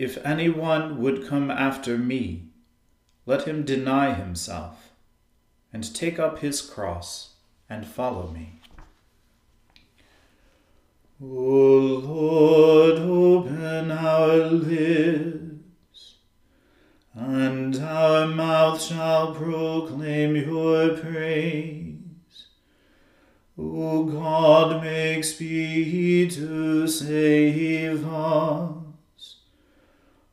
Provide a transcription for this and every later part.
If anyone would come after me, let him deny himself and take up his cross and follow me. O Lord, open our lips, and our mouth shall proclaim your praise. O God, make speed to save us.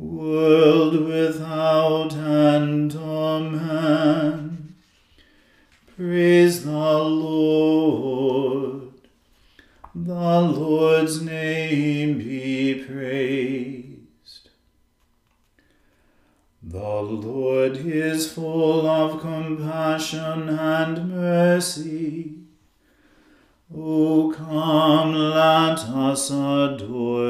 world without end. Amen. Praise the Lord. The Lord's name be praised. The Lord is full of compassion and mercy. O come, let us adore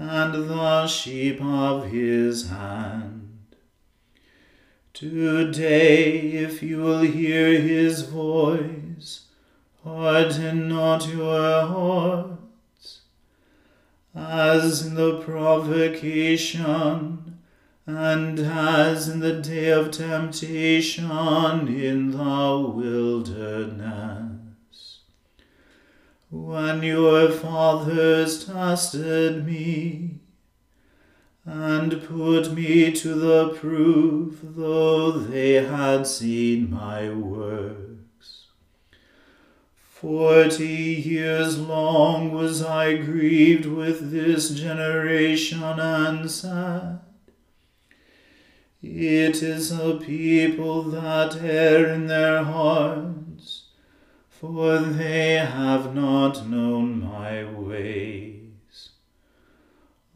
and the sheep of his hand. Today, if you will hear his voice, harden not your hearts, as in the provocation, and as in the day of temptation in the wilderness. When your fathers tested me, and put me to the proof, though they had seen my works. Forty years long was I grieved with this generation and sad. It is a people that err in their hearts, for they have not known my ways.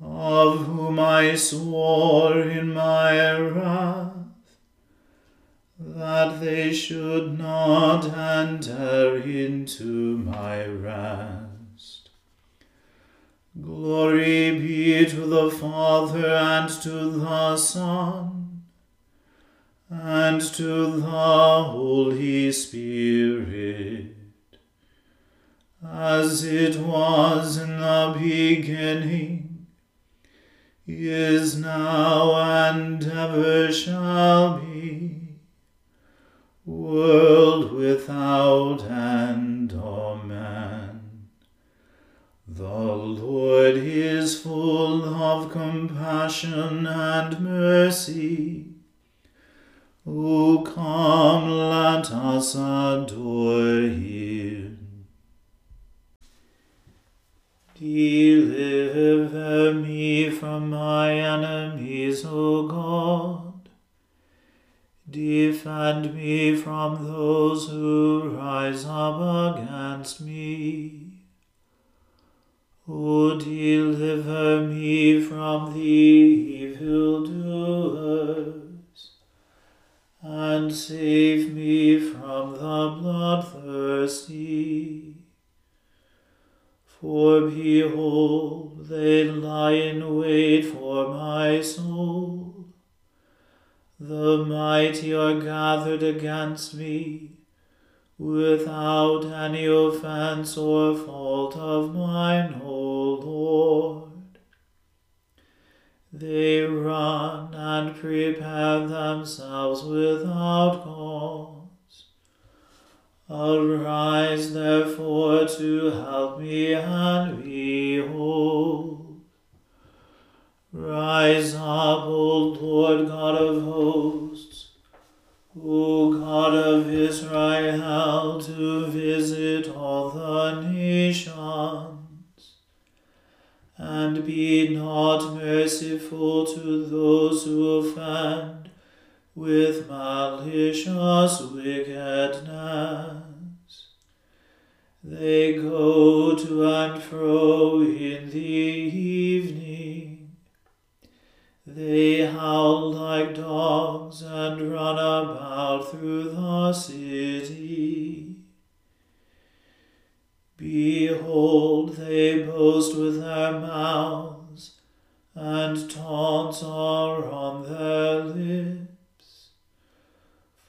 Of whom I swore in my wrath that they should not enter into my rest. Glory be to the Father and to the Son and to the Holy Spirit, as it was in the beginning, is now, and ever shall be world without end. Amen. The Lord is full of compassion and mercy. O come, let us adore him. Deliver me from my enemies, O God. Defend me from those who rise up against me. O deliver me from the evildoers, and save me from the bloodthirsty. For behold, they lie in wait for my soul. The mighty are gathered against me, without any offense or fault of mine, O Lord. They run and prepare themselves without cause. Arise therefore to help me and behold. Rise up, O Lord God of hosts, O God of Israel, to visit all the nations, and be not merciful to those who offend with malicious wickedness. They go to and fro in the evening. They howl like dogs and run about through the city. Behold, they boast with their mouths, and taunts are on their lips.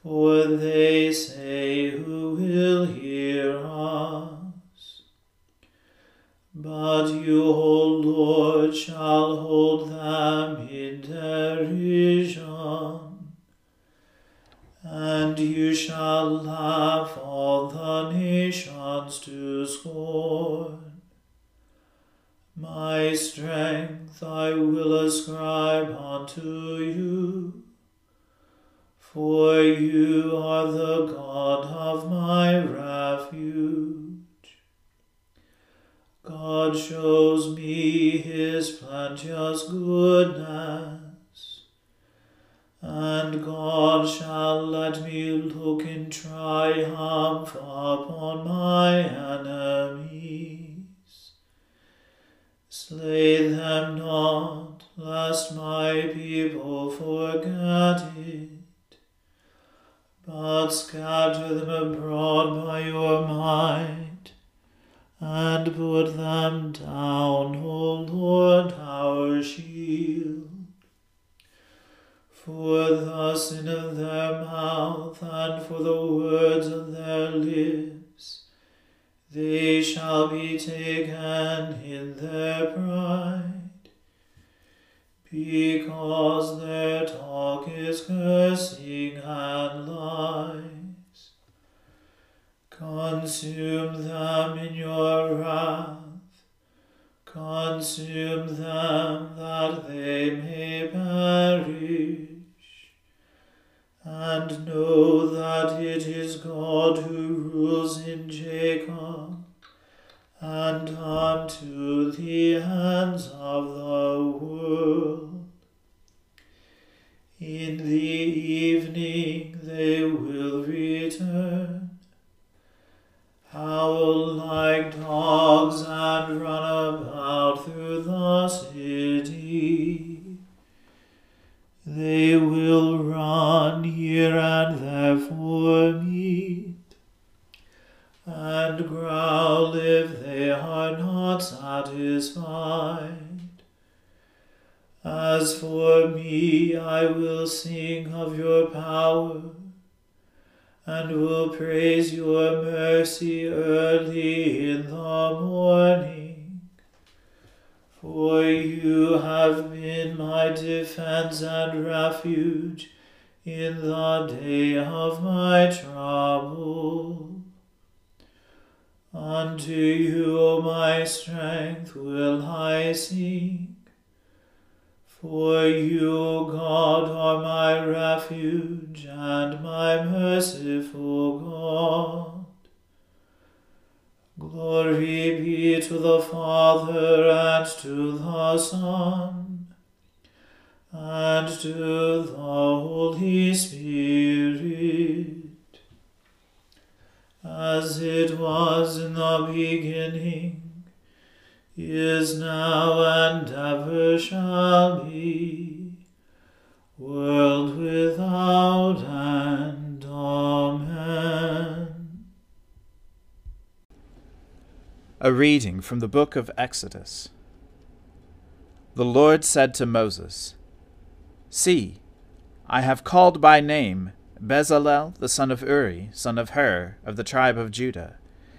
For they say, Who will hear us? But you, O Lord, shall hold them in derision, and you shall laugh all the nations to scorn. My strength I will ascribe unto you for you are the God of my refuge. God shows me his plenteous goodness, and God shall let me look in triumph upon my enemies. Slay them not, lest my people forget it but scatter them abroad by your might, and put them down, O Lord, our shield. For the sin of their mouth and for the words of their lips, they shall be taken in their pride because their talk is cursing and lies. Consume them in your wrath, consume them that they may perish. And know that it is God who rules in Jacob and unto the ends of the world. In the evening they will return, howl like dogs and run about through the city. They will run here and there for me and growl if they are not satisfied. As for me, I will sing of your power, and will praise your mercy early in the morning. For you have been my defense and refuge in the day of my trouble. Unto you, O my strength, will I sing. For you, O God, are my refuge and my merciful God. Glory be to the Father and to the Son and to the Holy Spirit, as it was in the beginning, is now, and ever shall be, world without end. Amen. A reading from the book of Exodus. The Lord said to Moses, See, I have called by name Bezalel the son of Uri, son of Hur, of the tribe of Judah,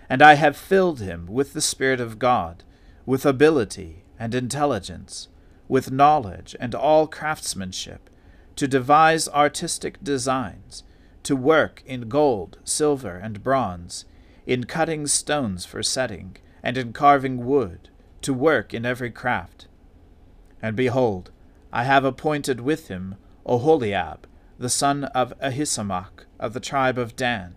and I have filled him with the Spirit of God, with ability and intelligence, with knowledge and all craftsmanship, to devise artistic designs, to work in gold, silver, and bronze, in cutting stones for setting, and in carving wood, to work in every craft. And behold, I have appointed with him Oholiab, the son of Ahisamach, of the tribe of Dan.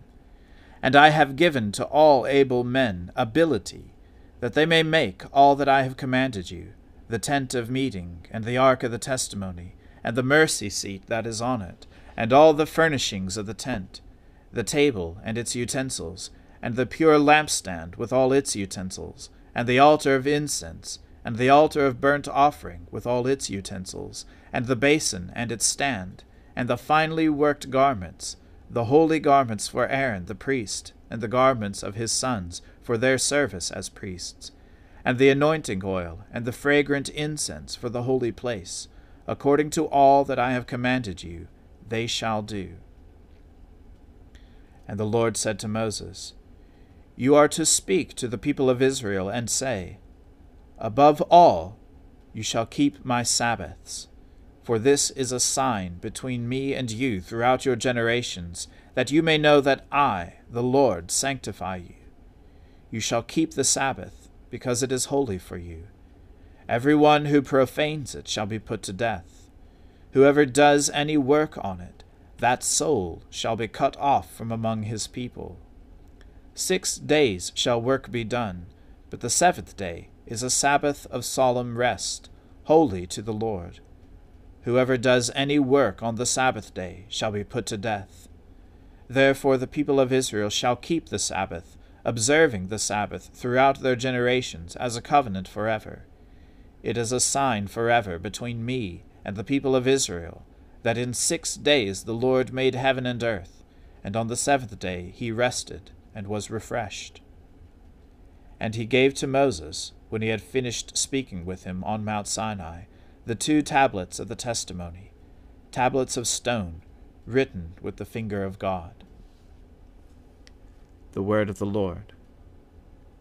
And I have given to all able men ability, that they may make all that I have commanded you, the tent of meeting, and the ark of the testimony, and the mercy seat that is on it, and all the furnishings of the tent, the table and its utensils, and the pure lampstand with all its utensils, and the altar of incense, and the altar of burnt offering with all its utensils, and the basin and its stand, and the finely worked garments, the holy garments for Aaron the priest, and the garments of his sons for their service as priests, and the anointing oil, and the fragrant incense for the holy place, according to all that I have commanded you, they shall do. And the Lord said to Moses, You are to speak to the people of Israel, and say, Above all, you shall keep my Sabbaths. For this is a sign between me and you throughout your generations, that you may know that I, the Lord, sanctify you. You shall keep the Sabbath, because it is holy for you. Every one who profanes it shall be put to death. Whoever does any work on it, that soul shall be cut off from among his people. Six days shall work be done, but the seventh day is a Sabbath of solemn rest, holy to the Lord. Whoever does any work on the Sabbath day shall be put to death. Therefore the people of Israel shall keep the Sabbath, observing the Sabbath throughout their generations as a covenant forever. It is a sign forever between me and the people of Israel, that in six days the Lord made heaven and earth, and on the seventh day he rested and was refreshed. And he gave to Moses when he had finished speaking with him on Mount Sinai, the two tablets of the testimony, tablets of stone, written with the finger of God. The word of the Lord.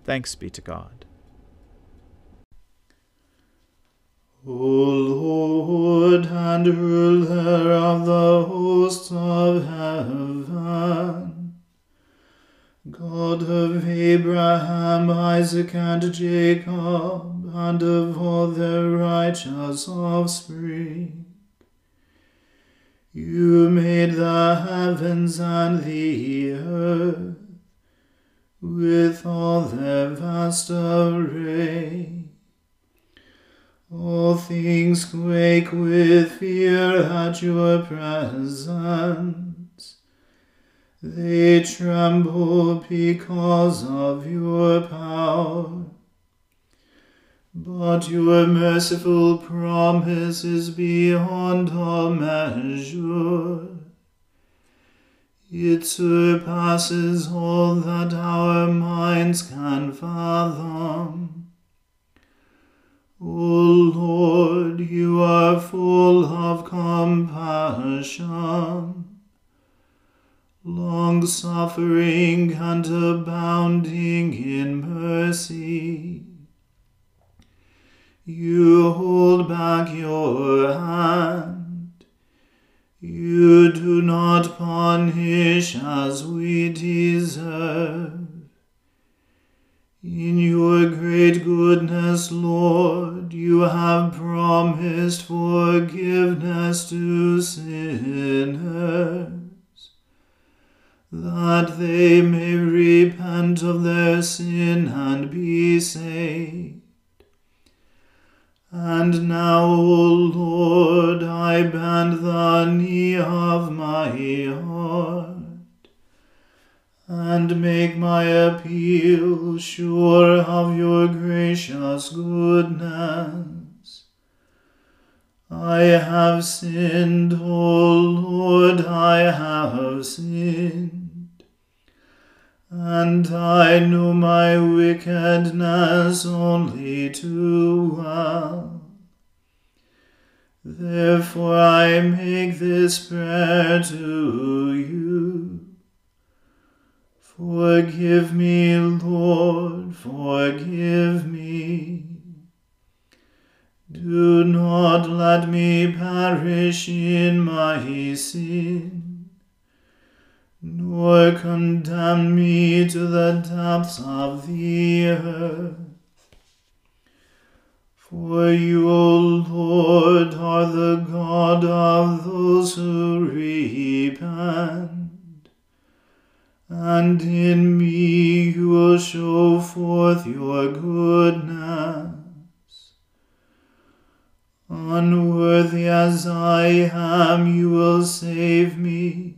Thanks be to God. O Lord and ruler of the hosts of heaven, God of Abraham, Isaac, and Jacob, and of all their righteous offspring. You made the heavens and the earth with all their vast array. All things quake with fear at your presence. They tremble because of your power. But your merciful promise is beyond all measure. It surpasses all that our minds can fathom. O Lord, you are full of compassion long suffering and abounding in mercy. You hold back your hand. You do not punish as we deserve. In your great goodness, Lord, you have promised forgiveness to sinners that they may repent of their sin and be saved. And now, O Lord, I bend the knee of my heart and make my appeal sure of your gracious goodness. I have sinned, O Lord, I have sinned, and I know my wickedness only too well. Therefore I make this prayer to you. Forgive me, Lord, forgive me. Do not let me perish in my sin, nor condemn me to the depths of the earth. For you, O Lord, are the God of those who repent and in me you will show forth your goodness. Unworthy as I am, you will save me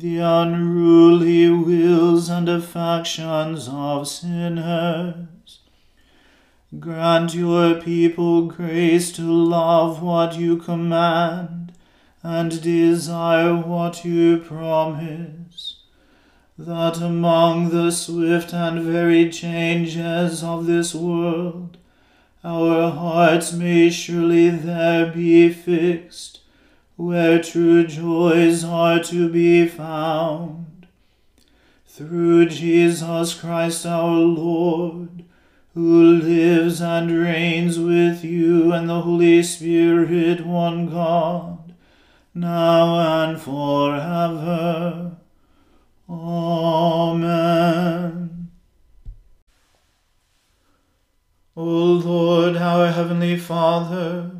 the unruly wills and affections of sinners. Grant your people grace to love what you command and desire what you promise, that among the swift and varied changes of this world, our hearts may surely there be fixed where true joys are to be found. Through Jesus Christ our Lord, who lives and reigns with you and the Holy Spirit, one God, now and forever. Amen. O Lord, our heavenly Father,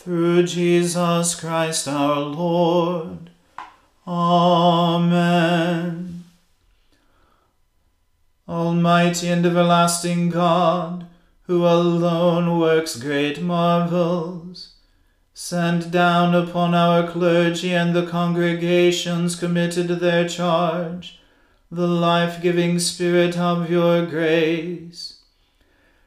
through Jesus Christ our Lord. Amen. Almighty and everlasting God, who alone works great marvels, send down upon our clergy and the congregations committed to their charge the life giving Spirit of your grace